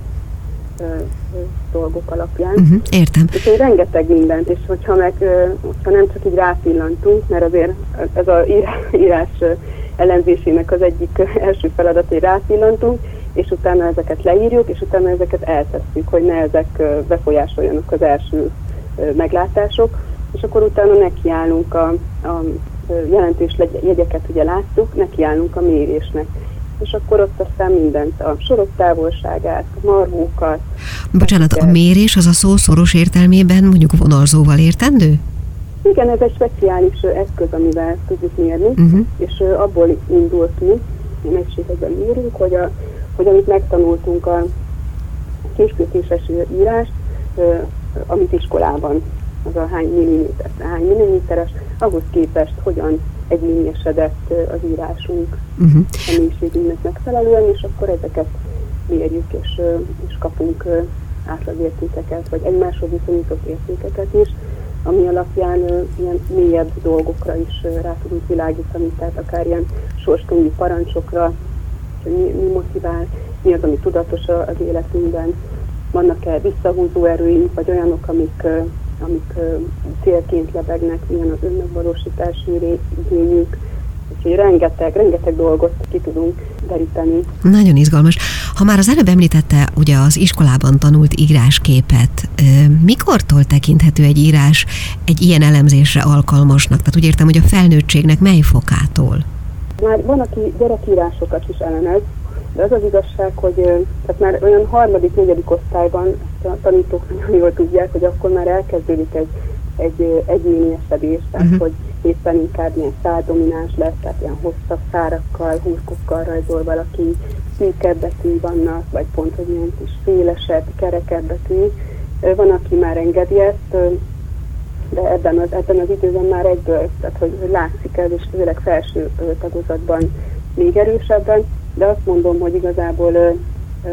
S5: dolgok alapján.
S2: Uh-huh, értem.
S5: Úgyhogy rengeteg mindent, és hogyha, meg, hogyha nem csak így rápillantunk, mert azért ez a írás elemzésének az egyik első feladat, hogy rápillantunk, és utána ezeket leírjuk, és utána ezeket eltesszük, hogy ne ezek befolyásoljanak az első meglátások, és akkor utána nekiállunk a, a jelentős jegyeket ugye láttuk, nekiállunk a mérésnek. És akkor ott aztán mindent, a sorok távolságát, a margókat.
S2: Bocsánat, a mérés az a szó szoros értelmében mondjuk vonalzóval értendő?
S5: Igen, ez egy speciális eszköz, amivel tudjuk mérni, uh-huh. és abból indul ki, egységekben mérünk, hogy, a, hogy amit megtanultunk a kiskötéses írást, amit iskolában, az a hány milliméter, hány milliméteres, ahhoz képest hogyan egyényesedett az írásunk uh-huh. személyiségünknek megfelelően, és akkor ezeket mérjük, és, és kapunk átlagértékeket, vagy egymáshoz viszonyított értékeket is, ami alapján ilyen mélyebb dolgokra is rá tudunk világítani, tehát akár ilyen sorskönyvi parancsokra, hogy mi, mi motivál, mi az, ami tudatos az életünkben, vannak-e visszahúzó erőink, vagy olyanok, amik, amik célként lebegnek, milyen az önmegvalósítási igényünk, Úgyhogy rengeteg, rengeteg dolgot ki tudunk deríteni.
S2: Nagyon izgalmas. Ha már az előbb említette ugye az iskolában tanult írásképet, mikortól tekinthető egy írás egy ilyen elemzésre alkalmasnak? Tehát úgy értem, hogy a felnőttségnek mely fokától?
S5: Már van, aki gyerekírásokat is elemez, de az az igazság, hogy tehát már olyan harmadik, negyedik osztályban a tanítók nagyon jól tudják, hogy akkor már elkezdődik egy, egy egyéni esedés, tehát uh-huh. hogy éppen inkább ilyen száldomináns lesz, tehát ilyen hosszabb szárakkal, húrkokkal rajzol valaki, szűkebb betű vannak, vagy pont, hogy ilyen kis szélesebb, kerekebb betű. Van, aki már engedi ezt, de ebben az, ebben az időben már egyből, tehát hogy látszik ez, és főleg felső tagozatban még erősebben, de azt mondom, hogy igazából ö, ö,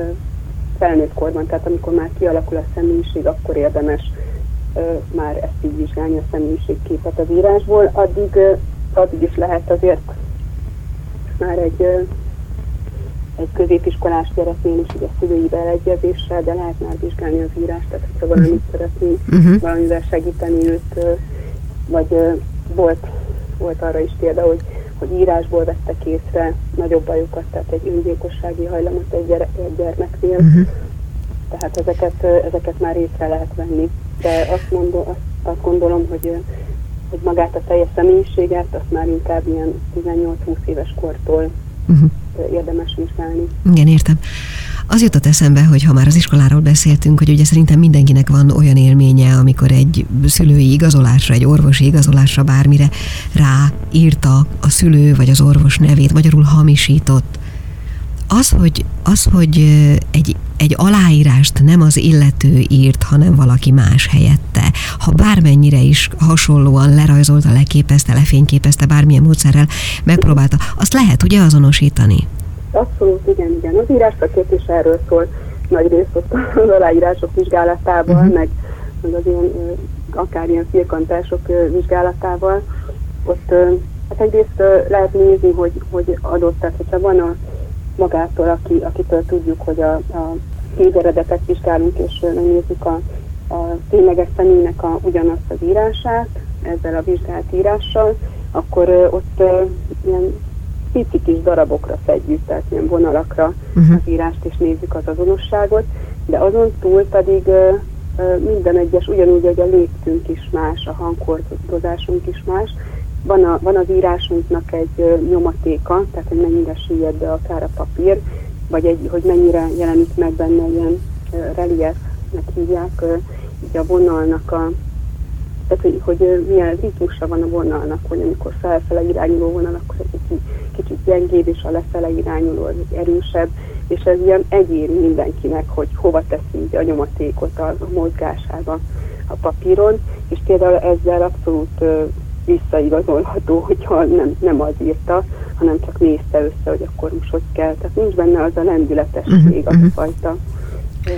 S5: felnőtt korban, tehát amikor már kialakul a személyiség, akkor érdemes ö, már ezt így vizsgálni a személyiségképet az írásból, addig, ö, addig is lehet azért már egy, ö, egy középiskolás gyereknél is ugye szülői beleegyezéssel, de lehet már vizsgálni az írást, tehát ha valamit uh-huh. szeretnénk, uh-huh. valamivel segíteni őt, ö, vagy ö, volt, volt arra is példa, hogy hogy írásból vettek észre nagyobb bajokat, tehát egy öngyilkossági hajlamot egy, gyere, egy gyermeknél. Uh-huh. Tehát ezeket, ezeket már észre lehet venni. De azt, mondom, azt, azt gondolom, hogy, hogy magát a teljes személyiséget, azt már inkább ilyen 18-20 éves kortól uh-huh. érdemes vizsgálni.
S2: Igen, értem. Az jutott eszembe, hogy ha már az iskoláról beszéltünk, hogy ugye szerintem mindenkinek van olyan élménye, amikor egy szülői igazolásra, egy orvosi igazolásra bármire ráírta a szülő vagy az orvos nevét, magyarul hamisított. Az, hogy, az, hogy egy, egy aláírást nem az illető írt, hanem valaki más helyette, ha bármennyire is hasonlóan lerajzolta, leképezte, lefényképezte, bármilyen módszerrel megpróbálta, azt lehet ugye azonosítani?
S5: Abszolút, igen, igen. Az írásszakértés erről szól nagy részt ott az aláírások vizsgálatával, uh-huh. meg, meg az ilyen, akár ilyen firkantások vizsgálatával. Ott hát egyrészt lehet nézni, hogy, hogy adott, tehát hogyha van a magától, aki, akitől tudjuk, hogy a, a kézeredetet vizsgálunk, és megnézzük a, a tényleges személynek a, ugyanazt az írását, ezzel a vizsgált írással, akkor ott ilyen pici kis darabokra szedjük, tehát ilyen vonalakra uh-huh. az írást, és nézzük az azonosságot, de azon túl pedig uh, minden egyes, ugyanúgy, hogy a léptünk is más, a hangkordozásunk is más, van, a, van az írásunknak egy uh, nyomatéka, tehát hogy mennyire süllyed be akár a papír, vagy egy, hogy mennyire jelenik meg benne ilyen reliefnek hívják, így a vonalnak a tehát hogy, hogy milyen ritmusa van a vonalnak, hogy amikor felfele irányuló vonal, akkor egy kicsit, gyengébb, és a lefele irányuló az erősebb, és ez ilyen egyéni mindenkinek, hogy hova teszi a nyomatékot a, a mozgásába a papíron, és például ezzel abszolút uh, visszaigazolható, hogyha nem, nem az írta, hanem csak nézte össze, hogy akkor most hogy kell. Tehát nincs benne az a lendületesség, az a fajta uh,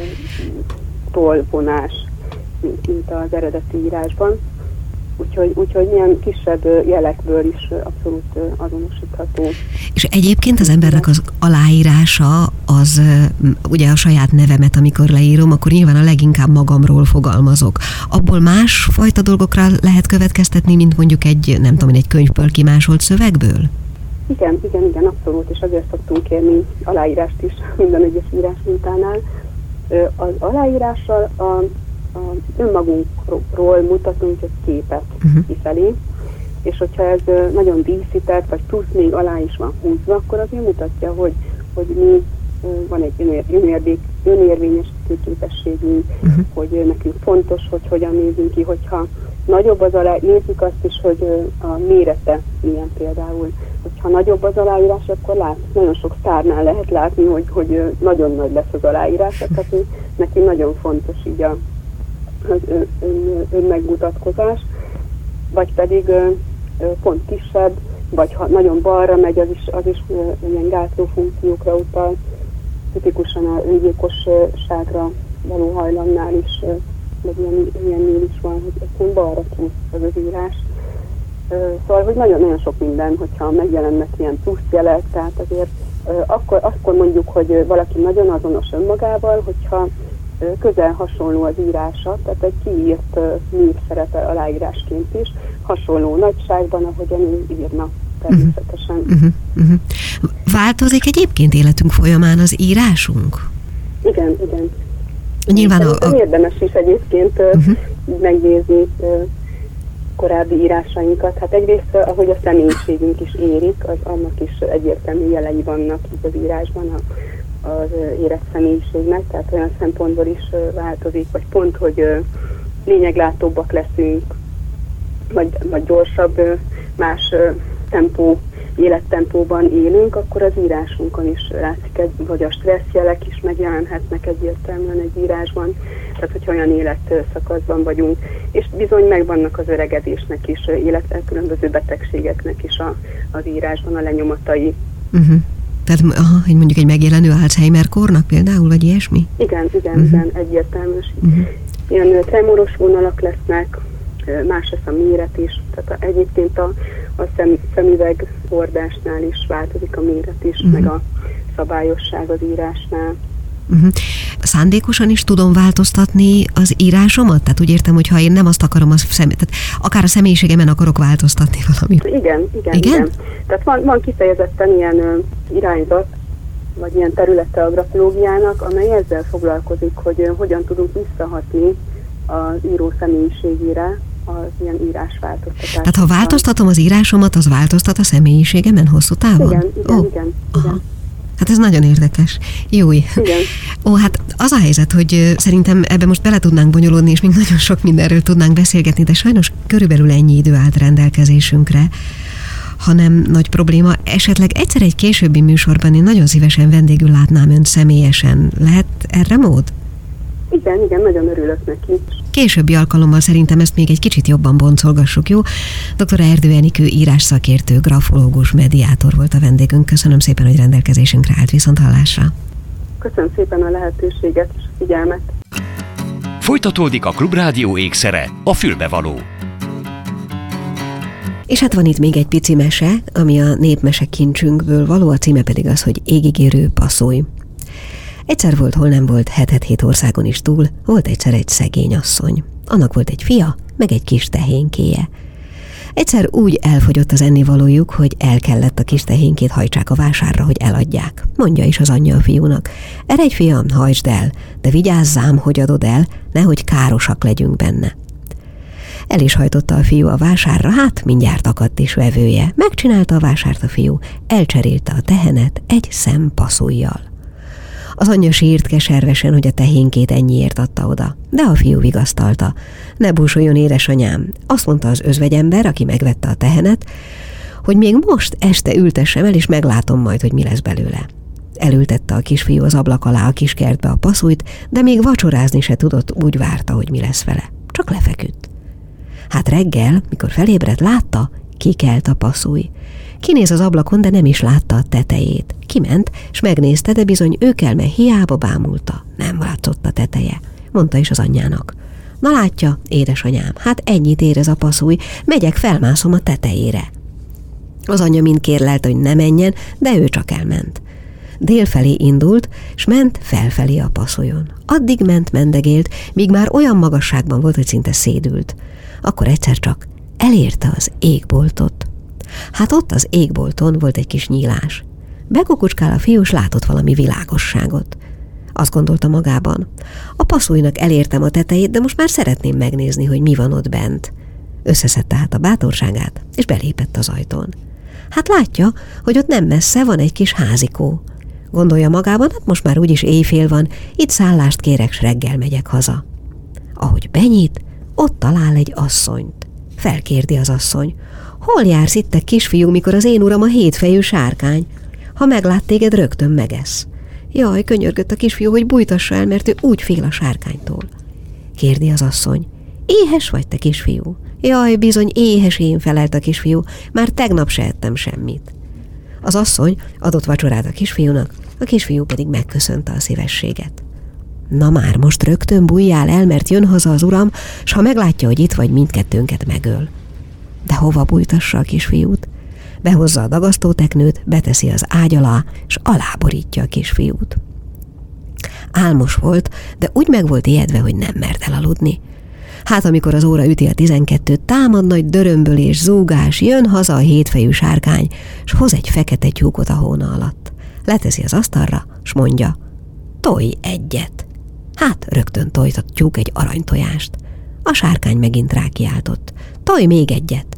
S5: tolvonás, mint az eredeti írásban. Úgyhogy, úgyhogy ilyen kisebb jelekből is abszolút azonosítható.
S2: És egyébként az embernek az aláírása, az ugye a saját nevemet, amikor leírom, akkor nyilván a leginkább magamról fogalmazok. Abból más fajta dolgokra lehet következtetni, mint mondjuk egy, nem tudom, egy könyvből kimásolt szövegből?
S5: Igen, igen, igen, abszolút, és azért szoktunk kérni aláírást is [laughs] minden egyes írás mintánál. Az aláírással a önmagunkról mutatunk egy képet uh-huh. kifelé, és hogyha ez nagyon díszített, vagy plusz még alá is van húzva, akkor azért mutatja, hogy, hogy mi van egy önérdék, önérvényesítő képességünk, uh-huh. hogy nekünk fontos, hogy hogyan nézünk ki, hogyha nagyobb az alá, nézzük azt is, hogy a mérete milyen például. Hogyha nagyobb az aláírás, akkor lát, nagyon sok sztárnál lehet látni, hogy, hogy nagyon nagy lesz az aláírás, tehát neki nagyon fontos így a, az ön, ön, vagy pedig pont kisebb, vagy ha nagyon balra megy, az is, az is ilyen gátló funkciókra utal, tipikusan a öngyilkosságra való hajlamnál is, meg ilyen, ilyennél is van, hogy egyszerűen balra túl az az írás. Szóval, hogy nagyon-nagyon sok minden, hogyha megjelennek ilyen plusz jelek, tehát azért akkor, akkor mondjuk, hogy valaki nagyon azonos önmagával, hogyha közel hasonló az írása, tehát egy kiírt mű szerepel aláírásként is, hasonló nagyságban, ahogyan írna természetesen. Uh-huh, uh-huh.
S2: Változik egyébként életünk folyamán az írásunk?
S5: Igen, igen.
S2: Nyilván a,
S5: a... érdemes is egyébként uh-huh. megnézni korábbi írásainkat. Hát egyrészt, ahogy a személyiségünk is érik, az annak is egyértelmű jelei vannak itt az írásban a, az érett személyiségnek, tehát olyan szempontból is változik, vagy pont, hogy lényeglátóbbak leszünk, vagy, vagy gyorsabb, más tempó, élettempóban élünk, akkor az írásunkon is látszik, egy, vagy a stresszjelek is megjelenhetnek egyértelműen egy írásban, tehát hogyha olyan életszakaszban vagyunk, és bizony megvannak az öregedésnek is, illetve különböző betegségeknek is a, az írásban a lenyomatai. Uh-huh.
S2: Tehát aha, hogy mondjuk egy megjelenő Alzheimer kornak például, vagy ilyesmi?
S5: Igen, igen, uh-huh. igen, egyértelmű. Uh-huh. Ilyen tremoros vonalak lesznek, más lesz a méret is, tehát a, egyébként a, a szem, szemüveg hordásnál is változik a méret is, uh-huh. meg a szabályosság az írásnál.
S2: Uh-huh. Szándékosan is tudom változtatni az írásomat? Tehát úgy értem, hogy ha én nem azt akarom, az szem, tehát akár a személyiségemen akarok változtatni valamit.
S5: Igen, igen, igen. igen. Tehát van, van kifejezetten ilyen irányzat, vagy ilyen területe a grafológiának, amely ezzel foglalkozik, hogy uh, hogyan tudunk visszahatni az író személyiségére, az ilyen írásváltoztatás.
S2: Tehát ha változtatom az írásomat, az változtat a személyiségemen hosszú távon?
S5: Igen, igen, oh. igen. igen.
S2: Hát ez nagyon érdekes. Jó. Igen. Ó, hát az a helyzet, hogy szerintem ebbe most bele tudnánk bonyolódni, és még nagyon sok mindenről tudnánk beszélgetni, de sajnos körülbelül ennyi idő állt rendelkezésünkre hanem nagy probléma. Esetleg egyszer egy későbbi műsorban én nagyon szívesen vendégül látnám önt személyesen. Lehet erre mód?
S5: Igen, igen, nagyon örülök neki.
S2: Későbbi alkalommal szerintem ezt még egy kicsit jobban boncolgassuk, jó? Dr. Erdő Enikő írás szakértő, grafológus, mediátor volt a vendégünk. Köszönöm szépen, hogy rendelkezésünkre állt viszont hallásra.
S5: Köszönöm szépen a lehetőséget és a figyelmet.
S1: Folytatódik a Klubrádió ékszere, a fülbevaló.
S2: És hát van itt még egy pici mese, ami a népmese kincsünkből való, a címe pedig az, hogy égigérő passzolj. Egyszer volt, hol nem volt, hetet-hét országon is túl, volt egyszer egy szegény asszony. Annak volt egy fia, meg egy kis tehénkéje. Egyszer úgy elfogyott az ennivalójuk, hogy el kellett a kis tehénkét hajtsák a vásárra, hogy eladják. Mondja is az anyja a fiúnak. Eredj, fiam, hajtsd el, de vigyázzám, hogy adod el, nehogy károsak legyünk benne. El is hajtotta a fiú a vásárra, hát mindjárt akadt is vevője. Megcsinálta a vásárt a fiú, elcserélte a tehenet egy szempaszújjal. Az anyja sírt keservesen, hogy a tehénkét ennyiért adta oda. De a fiú vigasztalta. Ne búsoljon, édesanyám. Azt mondta az özvegyember, aki megvette a tehenet, hogy még most este ültessem el, és meglátom majd, hogy mi lesz belőle. Elültette a kisfiú az ablak alá a kiskertbe a passzújt, de még vacsorázni se tudott, úgy várta, hogy mi lesz vele. Csak lefeküdt. Hát reggel, mikor felébredt, látta, kikelt a passzúj. Kinéz az ablakon, de nem is látta a tetejét. Kiment, és megnézte, de bizony ő kell, mert hiába bámulta. Nem látszott a teteje, mondta is az anyjának. Na látja, édesanyám, hát ennyit ér ez a passzúj, megyek, felmászom a tetejére. Az anyja mind kérlelt, hogy ne menjen, de ő csak elment. Délfelé indult, s ment felfelé a passzolyon. Addig ment, mendegélt, míg már olyan magasságban volt, hogy szinte szédült. Akkor egyszer csak elérte az égboltot. Hát ott az égbolton volt egy kis nyílás. Bekukucskál a fiús látott valami világosságot. Azt gondolta magában. A passzújnak elértem a tetejét, de most már szeretném megnézni, hogy mi van ott bent. Összeszedte hát a bátorságát, és belépett az ajtón. Hát látja, hogy ott nem messze van egy kis házikó. Gondolja magában, hát most már úgyis éjfél van, itt szállást kérek, s reggel megyek haza. Ahogy benyit, ott talál egy asszonyt. Felkérdi az asszony. Hol jársz itt, te kisfiú, mikor az én uram a hétfejű sárkány? Ha meglát téged, rögtön megesz. Jaj, könyörgött a kisfiú, hogy bújtassa el, mert ő úgy fél a sárkánytól. Kérdi az asszony. Éhes vagy, te kisfiú? Jaj, bizony, éhes én, felelt a kisfiú. Már tegnap se ettem semmit. Az asszony adott vacsorát a kisfiúnak, a kisfiú pedig megköszönte a szívességet. Na már, most rögtön bújjál el, mert jön haza az uram, s ha meglátja, hogy itt vagy, mindkettőnket megöl. De hova bújtassa a kisfiút? Behozza a dagasztóteknőt, beteszi az ágy alá, és aláborítja a kisfiút. Álmos volt, de úgy meg volt ijedve, hogy nem mert elaludni. Hát amikor az óra üti a tizenkettőt, támad nagy dörömbölés, zúgás, jön haza a hétfejű sárkány, s hoz egy fekete tyúkot a hóna alatt. Leteszi az asztalra, s mondja, tolj egyet. Hát rögtön tojt a tyúk egy aranytojást. A sárkány megint rákiáltott, tolj még egyet.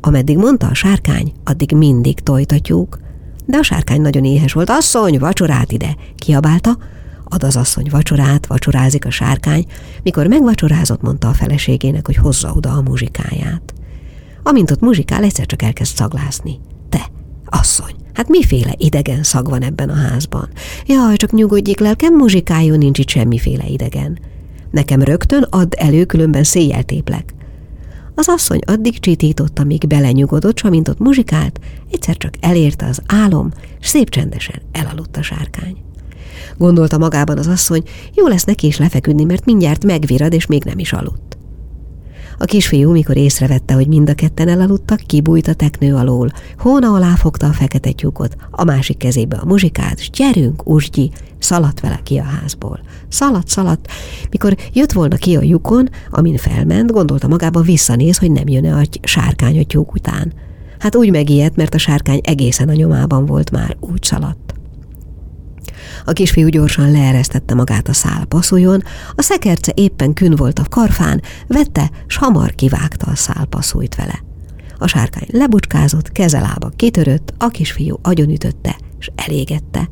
S2: Ameddig mondta a sárkány, addig mindig tojt a tyúk. De a sárkány nagyon éhes volt, asszony, vacsorát ide, kiabálta, ad az asszony vacsorát, vacsorázik a sárkány, mikor megvacsorázott, mondta a feleségének, hogy hozza oda a muzsikáját. Amint ott muzsikál, egyszer csak elkezd szaglászni. Te, asszony, hát miféle idegen szag van ebben a házban? Jaj, csak nyugodjék lelkem, muzsikájon nincs itt semmiféle idegen. Nekem rögtön add elő, különben széjjel téplek. Az asszony addig csitította, míg belenyugodott, s amint ott muzsikált, egyszer csak elérte az álom, s szép csendesen elaludt a sárkány. Gondolta magában az asszony, jó lesz neki is lefeküdni, mert mindjárt megvirad, és még nem is aludt. A kisfiú, mikor észrevette, hogy mind a ketten elaludtak, kibújt a teknő alól, hóna alá fogta a fekete tyúkot, a másik kezébe a muzsikát, s gyerünk, usgyi, szaladt vele ki a házból. Szaladt, szaladt. Mikor jött volna ki a lyukon, amin felment, gondolta magában visszanéz, hogy nem jön-e a sárkány a tyúk után. Hát úgy megijedt, mert a sárkány egészen a nyomában volt már, úgy szaladt. A kisfiú gyorsan leeresztette magát a szál passzuljon, a szekerce éppen kün volt a karfán, vette, s hamar kivágta a szál passzújt vele. A sárkány lebucskázott, kezelába kitörött, a kisfiú agyonütötte, és elégette.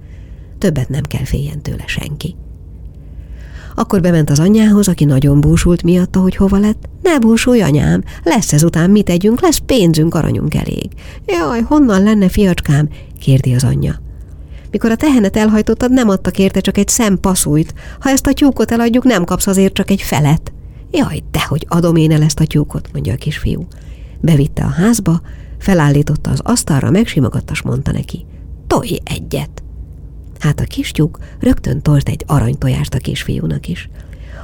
S2: Többet nem kell féljen tőle senki. Akkor bement az anyjához, aki nagyon búsult miatta, hogy hova lett. Ne búsulj, anyám, lesz ezután mit tegyünk, lesz pénzünk, aranyunk elég. Jaj, honnan lenne, fiacskám? kérdi az anyja. Mikor a tehenet elhajtottad, nem adtak érte csak egy szem passzújt. Ha ezt a tyúkot eladjuk, nem kapsz azért csak egy felet. Jaj, dehogy adom én el ezt a tyúkot, mondja a kisfiú. Bevitte a házba, felállította az asztalra, megsimogatta, s mondta neki. Tolj egyet! Hát a tyúk rögtön tolt egy aranytojást a kisfiúnak is.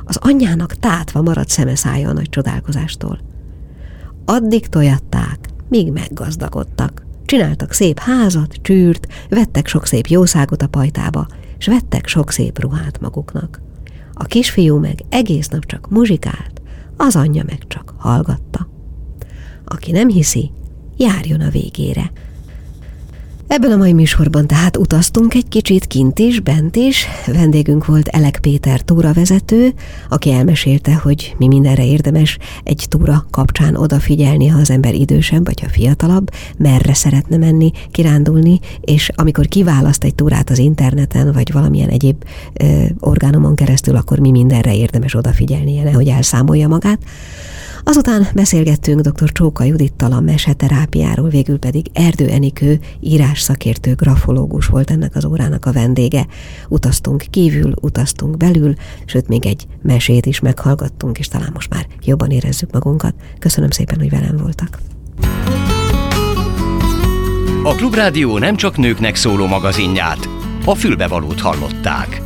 S2: Az anyjának tátva maradt szemeszája a nagy csodálkozástól. Addig tojatták, míg meggazdagodtak. Csináltak szép házat, csűrt, vettek sok szép jószágot a pajtába, s vettek sok szép ruhát maguknak. A kisfiú meg egész nap csak muzsikált, az anyja meg csak hallgatta. Aki nem hiszi, járjon a végére, Ebben a mai műsorban tehát utaztunk egy kicsit kint is, bent is. Vendégünk volt Elek Péter túravezető, aki elmesélte, hogy mi mindenre érdemes egy túra kapcsán odafigyelni, ha az ember idősebb vagy ha fiatalabb, merre szeretne menni, kirándulni, és amikor kiválaszt egy túrát az interneten, vagy valamilyen egyéb ö, orgánumon keresztül, akkor mi mindenre érdemes odafigyelnie, hogy elszámolja magát. Azután beszélgettünk dr. Csóka Judittal a meseterápiáról, végül pedig Erdő Enikő írás szakértő grafológus volt ennek az órának a vendége. Utaztunk kívül, utaztunk belül, sőt még egy mesét is meghallgattunk, és talán most már jobban érezzük magunkat. Köszönöm szépen, hogy velem voltak.
S1: A Klubrádió nem csak nőknek szóló magazinját, a fülbevalót hallották.